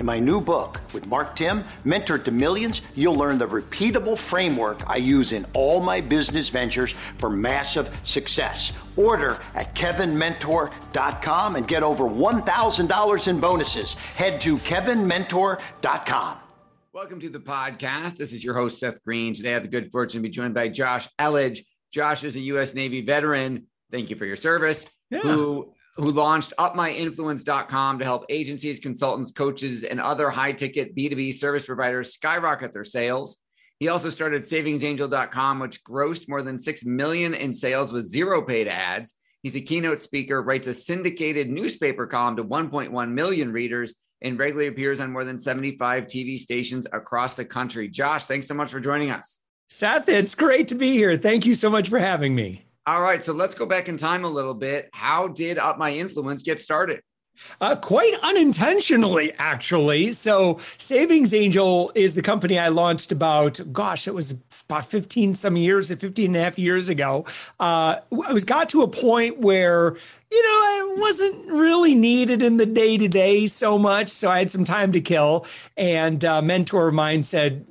In my new book with Mark Timm, Mentor to Millions, you'll learn the repeatable framework I use in all my business ventures for massive success. Order at kevinmentor.com and get over $1,000 in bonuses. Head to kevinmentor.com. Welcome to the podcast. This is your host, Seth Green. Today I have the good fortune to be joined by Josh Elledge. Josh is a U.S. Navy veteran. Thank you for your service. Yeah. Who who launched upmyinfluence.com to help agencies, consultants, coaches, and other high ticket B2B service providers skyrocket their sales. He also started savingsangel.com, which grossed more than 6 million in sales with zero paid ads. He's a keynote speaker, writes a syndicated newspaper column to 1.1 million readers, and regularly appears on more than 75 TV stations across the country. Josh, thanks so much for joining us. Seth, it's great to be here. Thank you so much for having me. All right, so let's go back in time a little bit. How did Up My Influence get started? Uh, quite unintentionally, actually. So, Savings Angel is the company I launched about, gosh, it was about 15 some years, 15 and a half years ago. Uh, I was got to a point where, you know, I wasn't really needed in the day to day so much. So, I had some time to kill. And a mentor of mine said,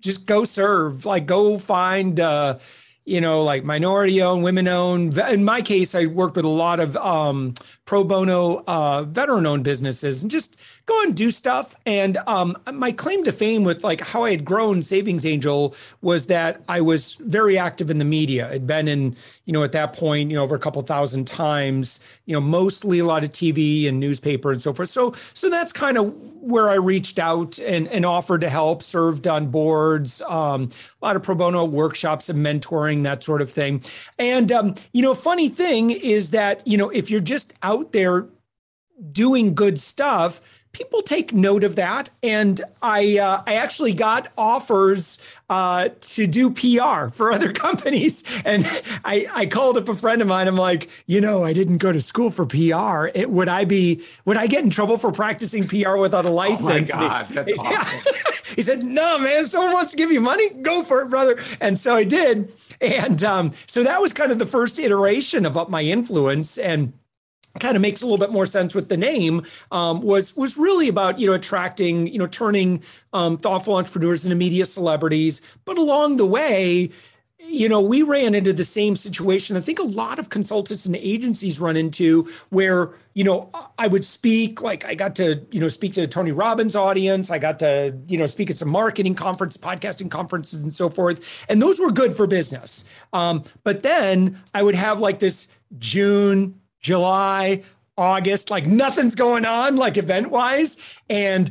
just go serve, like, go find, uh, you know, like minority owned, women owned. In my case, I worked with a lot of um, pro bono uh, veteran owned businesses and just go and do stuff. And um, my claim to fame with like how I had grown Savings Angel was that I was very active in the media. I'd been in, you know, at that point, you know, over a couple thousand times, you know, mostly a lot of TV and newspaper and so forth. So, so that's kind of where I reached out and, and offered to help, served on boards, um, a lot of pro bono workshops and mentoring, that sort of thing. And, um, you know, funny thing is that, you know, if you're just out out there doing good stuff, people take note of that. And I uh, I actually got offers uh, to do PR for other companies. And I, I called up a friend of mine. I'm like, you know, I didn't go to school for PR. It, would I be would I get in trouble for practicing PR without a license? Oh my God, that's he, awesome. he said, no, man, if someone wants to give you money, go for it, brother. And so I did. And um, so that was kind of the first iteration of Up My Influence. And kind of makes a little bit more sense with the name um, was was really about you know attracting you know turning um, thoughtful entrepreneurs into media celebrities. But along the way you know we ran into the same situation i think a lot of consultants and agencies run into where you know i would speak like i got to you know speak to tony robbins audience. I got to you know speak at some marketing conference podcasting conferences and so forth. And those were good for business. Um, but then i would have like this june July, August, like nothing's going on, like event wise. And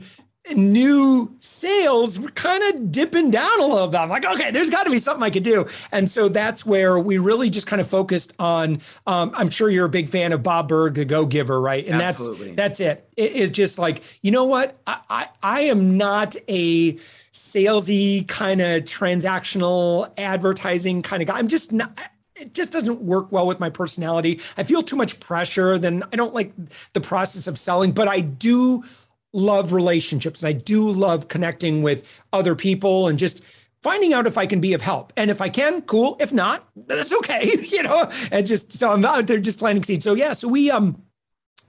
new sales were kind of dipping down a little bit. I'm like, okay, there's got to be something I could do. And so that's where we really just kind of focused on. Um, I'm sure you're a big fan of Bob Burg, the Go Giver, right? And Absolutely. that's that's it. It is just like, you know what? I I, I am not a salesy kind of transactional advertising kind of guy. I'm just not it just doesn't work well with my personality. I feel too much pressure. Then I don't like the process of selling, but I do love relationships and I do love connecting with other people and just finding out if I can be of help. And if I can, cool. If not, that's okay. you know, and just so I'm out there just planting seeds. So yeah, so we um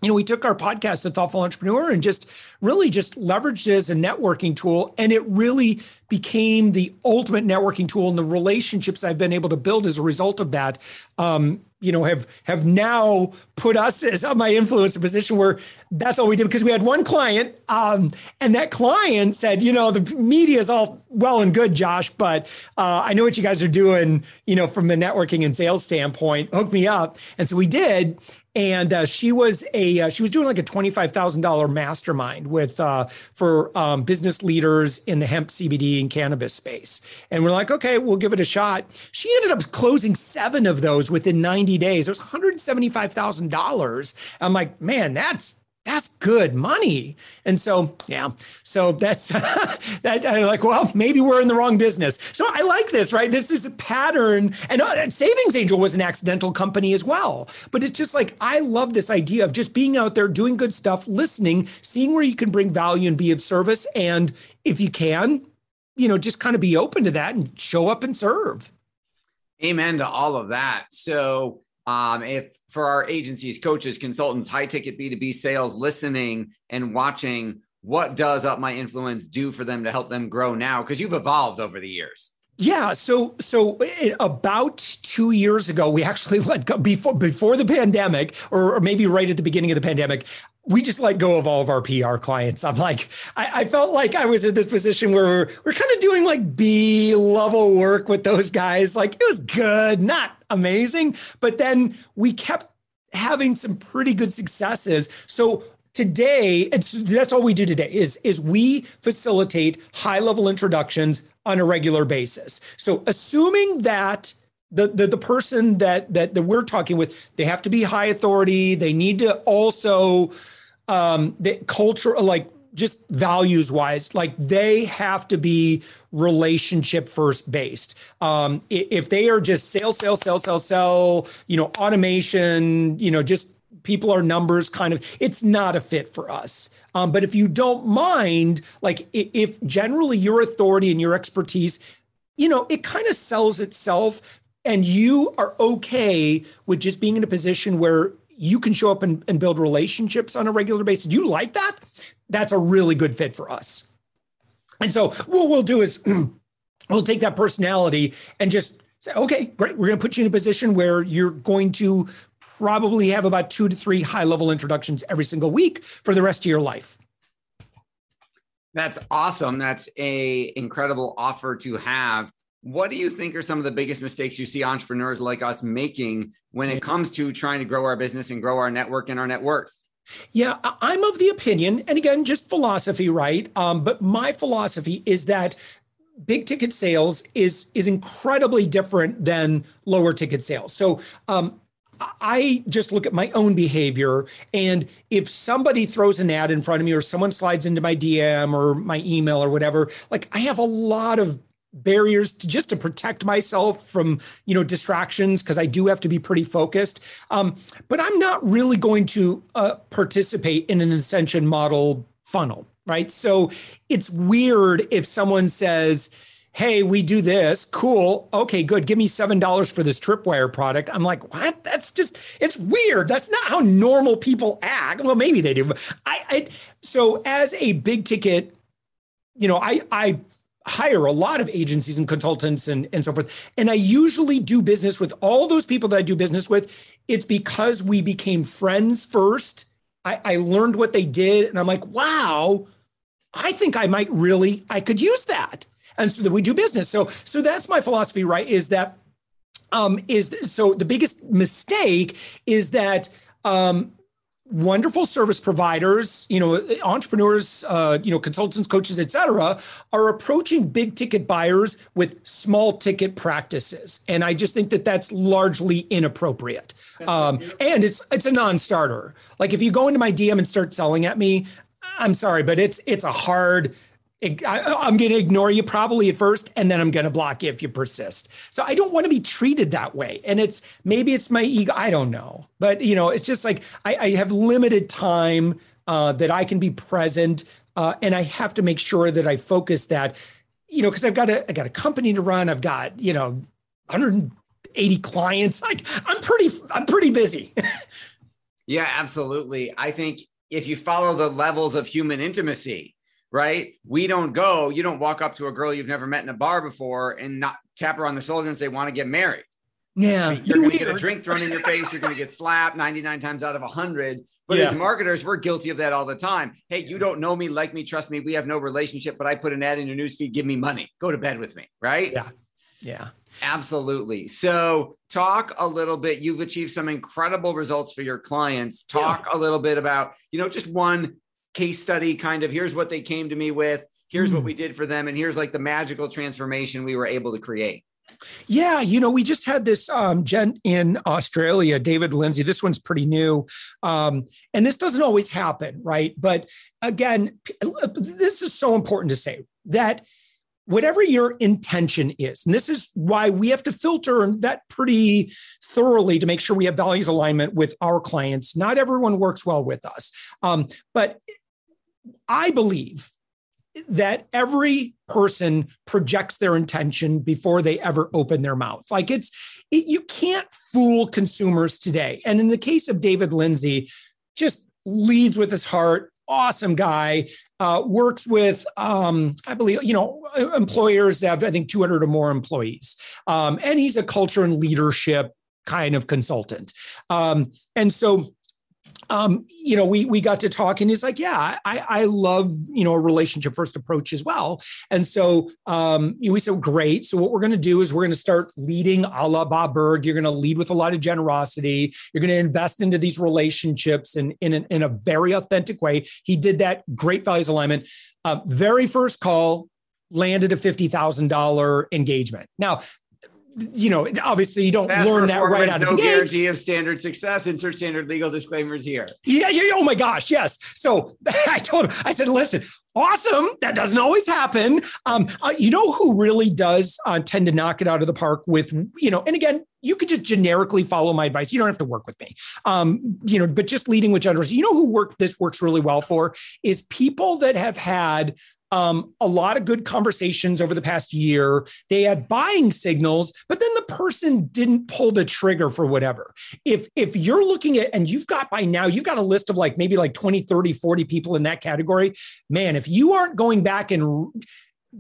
you know, we took our podcast, The Thoughtful Entrepreneur, and just really just leveraged it as a networking tool. And it really became the ultimate networking tool. And the relationships I've been able to build as a result of that, um, you know, have have now put us as my influence a position where that's all we did because we had one client, um, and that client said, you know, the media is all well and good, Josh, but uh, I know what you guys are doing, you know, from a networking and sales standpoint. Hook me up, and so we did, and uh, she was a uh, she was doing like a twenty five thousand dollar mastermind with uh, for um, business leaders in the hemp CBD and cannabis space. And we're like, okay, we'll give it a shot. She ended up closing seven of those within ninety days. It was one hundred seventy five thousand dollars. I'm like, man, that's that's good money. And so, yeah, so that's that. I'm like, well, maybe we're in the wrong business. So I like this, right? This is a pattern. And uh, Savings Angel was an accidental company as well. But it's just like, I love this idea of just being out there, doing good stuff, listening, seeing where you can bring value and be of service. And if you can, you know, just kind of be open to that and show up and serve. Amen to all of that. So, um, if for our agencies, coaches, consultants, high ticket B2B sales, listening and watching, what does Up My Influence do for them to help them grow now? Because you've evolved over the years. Yeah, so so about two years ago, we actually let go before before the pandemic, or, or maybe right at the beginning of the pandemic we just let go of all of our PR clients. I'm like, I, I, felt like I was in this position where we're, we're kind of doing like B level work with those guys. Like it was good, not amazing, but then we kept having some pretty good successes. So today, it's that's all we do today is is we facilitate high level introductions on a regular basis. So assuming that the, the the person that that that we're talking with they have to be high authority they need to also um the culture like just values wise like they have to be relationship first based. Um if they are just sell sell sell sell sell you know automation you know just people are numbers kind of it's not a fit for us. Um, but if you don't mind like if generally your authority and your expertise you know it kind of sells itself and you are okay with just being in a position where you can show up and, and build relationships on a regular basis, you like that? That's a really good fit for us. And so what we'll do is we'll take that personality and just say, okay, great. We're going to put you in a position where you're going to probably have about two to three high level introductions every single week for the rest of your life. That's awesome. That's a incredible offer to have. What do you think are some of the biggest mistakes you see entrepreneurs like us making when it comes to trying to grow our business and grow our network and our net worth? Yeah, I'm of the opinion, and again, just philosophy, right? Um, but my philosophy is that big ticket sales is is incredibly different than lower ticket sales. So um, I just look at my own behavior. And if somebody throws an ad in front of me or someone slides into my DM or my email or whatever, like I have a lot of barriers to just to protect myself from you know distractions because I do have to be pretty focused. Um, but I'm not really going to uh, participate in an ascension model funnel, right? So it's weird if someone says, "Hey, we do this, cool, okay, good, give me seven dollars for this tripwire product." I'm like, what? That's just it's weird. That's not how normal people act. Well, maybe they do, I, I so as a big ticket you know, I I hire a lot of agencies and consultants and, and so forth. And I usually do business with all those people that I do business with. It's because we became friends first. I, I learned what they did, and I'm like, wow, I think I might really, I could use that. And so that we do business. So, so that's my philosophy, right? Is that um, is so the biggest mistake is that um, wonderful service providers, you know, entrepreneurs, uh, you know, consultants, coaches, et cetera, are approaching big ticket buyers with small ticket practices, and I just think that that's largely inappropriate. Um, and it's it's a non-starter. Like if you go into my DM and start selling at me, I'm sorry, but it's it's a hard I, am going to ignore you probably at first, and then I'm going to block you if you persist. So I don't want to be treated that way. And it's maybe it's my ego. I don't know, but you know, it's just like I, I have limited time uh, that I can be present, uh, and I have to make sure that I focus that, you know, because I've got a I got a company to run. I've got you know 180 clients. Like I'm pretty I'm pretty busy. yeah, absolutely. I think if you follow the levels of human intimacy right? We don't go, you don't walk up to a girl you've never met in a bar before and not tap her on the shoulder and say, want to get married. Yeah. You're going to get a drink thrown in your face. You're going to get slapped 99 times out of 100. But yeah. as marketers, we're guilty of that all the time. Hey, you don't know me, like me, trust me. We have no relationship, but I put an ad in your newsfeed. Give me money. Go to bed with me. Right. Yeah. Yeah. Absolutely. So, talk a little bit. You've achieved some incredible results for your clients. Talk yeah. a little bit about, you know, just one case study kind of here's what they came to me with here's mm. what hmm. we did for them and here's like the magical transformation we were able to create yeah, you know, we just had this um, gent in Australia, David Lindsay. This one's pretty new. Um, and this doesn't always happen, right? But again, this is so important to say that whatever your intention is, and this is why we have to filter that pretty thoroughly to make sure we have values alignment with our clients. Not everyone works well with us. Um, but I believe that every person projects their intention before they ever open their mouth. Like it's, it, you can't fool consumers today. And in the case of David Lindsay, just leads with his heart, awesome guy, uh, works with, um, I believe, you know, employers that have, I think, 200 or more employees. Um, and he's a culture and leadership kind of consultant. Um, and so um, you know, we we got to talk, and he's like, "Yeah, I I love you know a relationship first approach as well." And so um, we said, "Great." So what we're going to do is we're going to start leading a la Bob Burg. You're going to lead with a lot of generosity. You're going to invest into these relationships in in, in a very authentic way. He did that. Great values alignment. Uh, very first call landed a fifty thousand dollar engagement. Now you know, obviously you don't Past learn that right out no of the guarantee of standard success. Insert standard legal disclaimers here. Yeah, yeah. Oh my gosh, yes. So I told him, I said, listen, awesome. That doesn't always happen. Um, uh, you know who really does uh, tend to knock it out of the park with, you know, and again, you could just generically follow my advice. You don't have to work with me. Um, you know, but just leading with generosity. You know who work this works really well for is people that have had um, a lot of good conversations over the past year. They had buying signals, but then the person didn't pull the trigger for whatever. If if you're looking at and you've got by now you've got a list of like maybe like 20, 30, 40 people in that category, man, if you aren't going back and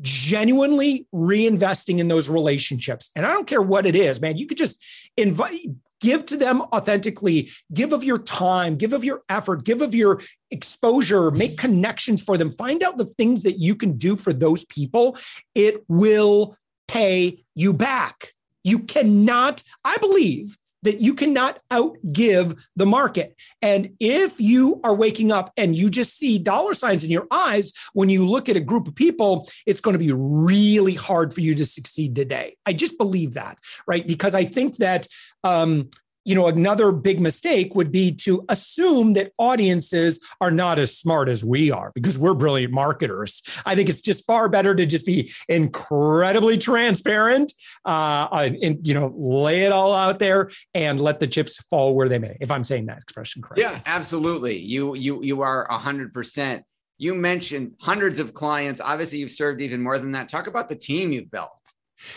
genuinely reinvesting in those relationships. And I don't care what it is, man. You could just invite give to them authentically. Give of your time. Give of your effort. Give of your exposure. Make connections for them. Find out the things that you can do for those people. It will pay you back. You cannot i believe that you cannot outgive the market. And if you are waking up and you just see dollar signs in your eyes when you look at a group of people, it's going to be really hard for you to succeed today. I just believe that, right? Because I think that um, you know, another big mistake would be to assume that audiences are not as smart as we are because we're brilliant marketers. I think it's just far better to just be incredibly transparent, uh, and you know, lay it all out there and let the chips fall where they may. If I'm saying that expression correctly. Yeah, absolutely. You you you are a hundred percent. You mentioned hundreds of clients. Obviously, you've served even more than that. Talk about the team you've built.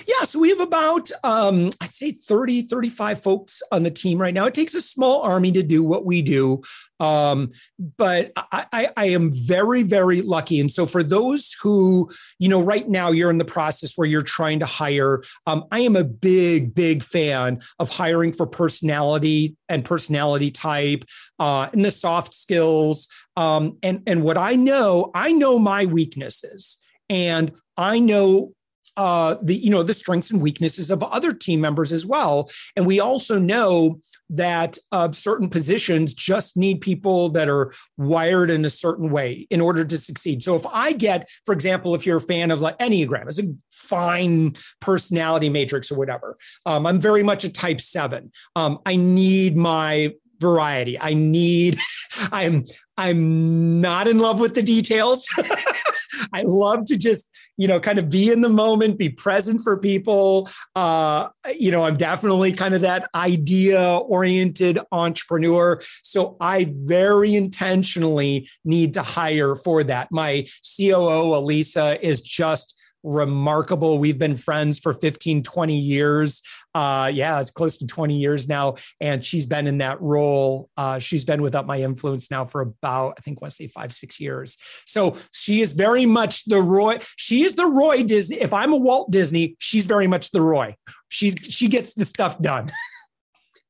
Yeah, so we have about, um, I'd say 30, 35 folks on the team right now. It takes a small army to do what we do. Um, but I, I, I, am very, very lucky. And so for those who, you know, right now you're in the process where you're trying to hire, um, I am a big, big fan of hiring for personality and personality type uh, and the soft skills. Um, and, and what I know, I know my weaknesses and I know uh, the you know the strengths and weaknesses of other team members as well. And we also know that uh, certain positions just need people that are wired in a certain way in order to succeed. So if I get, for example, if you're a fan of like Enneagram, it's a fine personality matrix or whatever. Um, I'm very much a type seven. Um, I need my variety. I need, I'm, I'm not in love with the details. I love to just, you know, kind of be in the moment, be present for people. Uh, you know, I'm definitely kind of that idea oriented entrepreneur. So I very intentionally need to hire for that. My COO, Elisa, is just remarkable. We've been friends for 15, 20 years. Uh, yeah, it's close to 20 years now. And she's been in that role. Uh, she's been with Up My Influence now for about, I think, I want to say five, six years. So she is very much the Roy. She is the Roy Disney. If I'm a Walt Disney, she's very much the Roy. She's she gets the stuff done.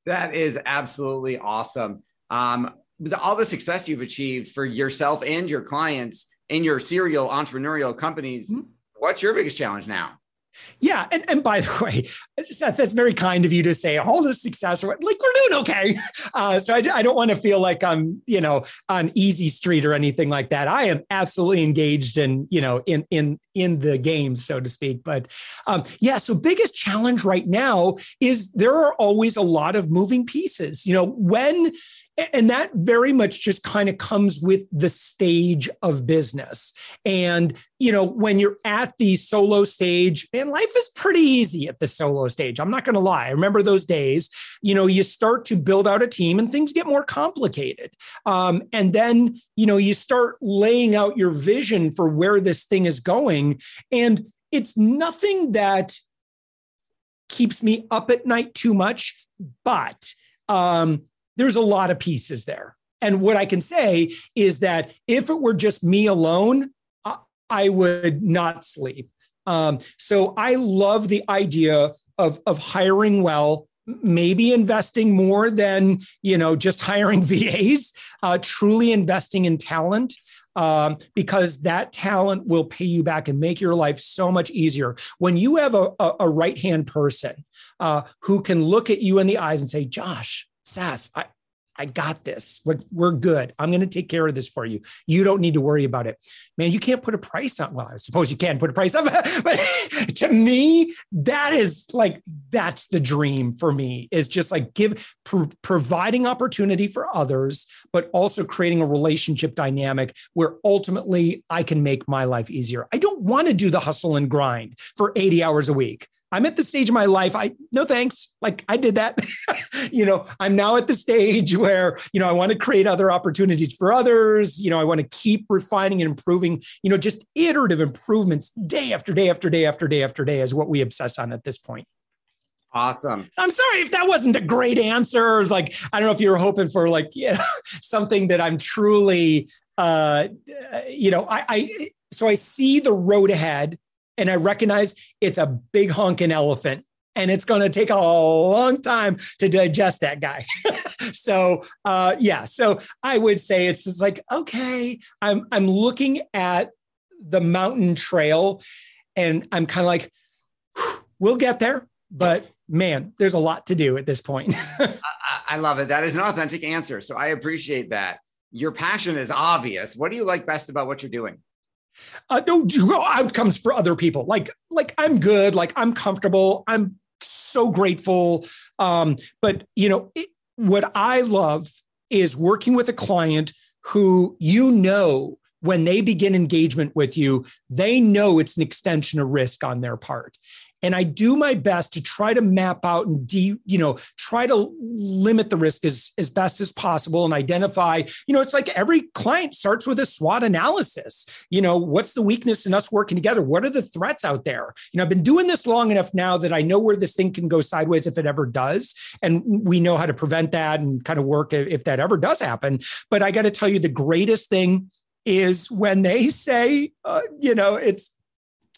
That is absolutely awesome. Um, all the success you've achieved for yourself and your clients in your serial entrepreneurial companies. Mm-hmm What's your biggest challenge now? Yeah, and, and by the way, Seth, that's very kind of you to say all the success. Like we're doing okay, uh, so I, I don't want to feel like I'm, you know, on easy street or anything like that. I am absolutely engaged in, you know, in in in the game, so to speak. But um, yeah, so biggest challenge right now is there are always a lot of moving pieces. You know, when and that very much just kind of comes with the stage of business. And you know when you're at the solo stage and life is pretty easy at the solo stage i'm not going to lie. I remember those days you know you start to build out a team and things get more complicated. Um, and then you know you start laying out your vision for where this thing is going and it's nothing that keeps me up at night too much but um, there's a lot of pieces there. And what I can say is that if it were just me alone, I would not sleep. Um, so I love the idea of, of hiring well, maybe investing more than you know just hiring VAs, uh, truly investing in talent. Um, because that talent will pay you back and make your life so much easier. When you have a, a, a right hand person uh, who can look at you in the eyes and say, Josh, Seth, I, I got this. We're, we're good. I'm going to take care of this for you. You don't need to worry about it. Man, you can't put a price on. Well, I suppose you can put a price on, but to me, that is like, that's the dream for me is just like give, pro- providing opportunity for others, but also creating a relationship dynamic where ultimately I can make my life easier. I don't want to do the hustle and grind for 80 hours a week. I'm at the stage of my life. I no thanks. Like I did that. you know, I'm now at the stage where, you know, I want to create other opportunities for others. You know, I want to keep refining and improving, you know, just iterative improvements day after day after day after day after day is what we obsess on at this point. Awesome. I'm sorry if that wasn't a great answer. Like, I don't know if you were hoping for like, you know, something that I'm truly uh, you know, I, I so I see the road ahead and I recognize it's a big honking elephant and it's going to take a long time to digest that guy. so, uh, yeah, so I would say it's just like, okay, I'm, I'm looking at the mountain trail and I'm kind of like, we'll get there, but man, there's a lot to do at this point. I, I love it. That is an authentic answer. So I appreciate that. Your passion is obvious. What do you like best about what you're doing? Uh, no outcomes for other people. Like, like I'm good. Like I'm comfortable. I'm so grateful. Um, but you know, it, what I love is working with a client who you know when they begin engagement with you, they know it's an extension of risk on their part and I do my best to try to map out and de, you know, try to limit the risk as, as best as possible and identify, you know, it's like every client starts with a SWOT analysis. You know, what's the weakness in us working together? What are the threats out there? You know, I've been doing this long enough now that I know where this thing can go sideways if it ever does. And we know how to prevent that and kind of work if that ever does happen. But I got to tell you, the greatest thing is when they say, uh, you know, it's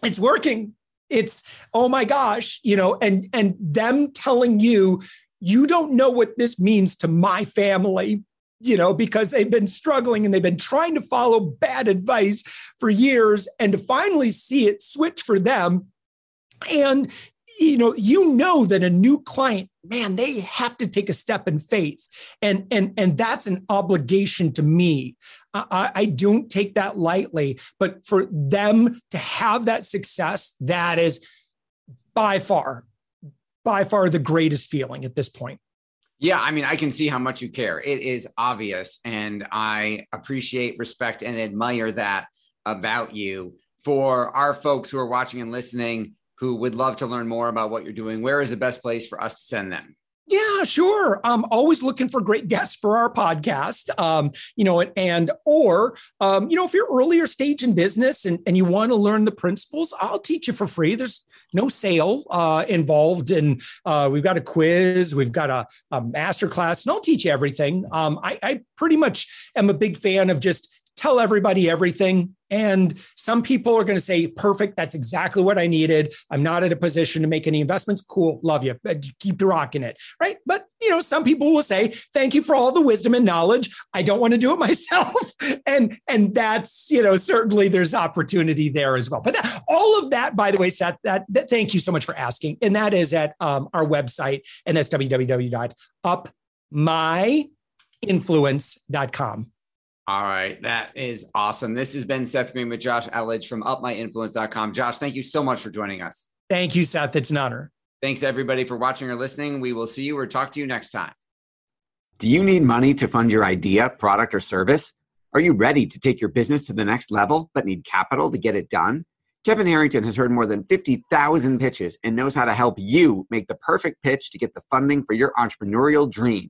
it's working. It's oh my gosh you know and and them telling you you don't know what this means to my family you know because they've been struggling and they've been trying to follow bad advice for years and to finally see it switch for them. And you know you know that a new client man they have to take a step in faith and and and that's an obligation to me I, I don't take that lightly but for them to have that success that is by far by far the greatest feeling at this point yeah, I mean, I can see how much you care. It is obvious. And I appreciate, respect, and admire that about you. For our folks who are watching and listening, who would love to learn more about what you're doing, where is the best place for us to send them? Yeah, sure. I'm always looking for great guests for our podcast. Um, you know, and or um, you know, if you're earlier stage in business and, and you want to learn the principles, I'll teach you for free. There's no sale uh, involved, and uh, we've got a quiz, we've got a, a master class, and I'll teach you everything. Um, I, I pretty much am a big fan of just tell everybody everything. And some people are going to say, perfect, that's exactly what I needed. I'm not in a position to make any investments. Cool, love you. Keep rocking it. Right. But, you know, some people will say, thank you for all the wisdom and knowledge. I don't want to do it myself. and, and that's, you know, certainly there's opportunity there as well. But that, all of that, by the way, Seth, that, that, thank you so much for asking. And that is at um, our website, and that's www.upmyinfluence.com. All right. That is awesome. This has been Seth Green with Josh Elledge from upmyinfluence.com. Josh, thank you so much for joining us. Thank you, Seth. It's an honor. Thanks, everybody, for watching or listening. We will see you or talk to you next time. Do you need money to fund your idea, product, or service? Are you ready to take your business to the next level but need capital to get it done? Kevin Harrington has heard more than 50,000 pitches and knows how to help you make the perfect pitch to get the funding for your entrepreneurial dream.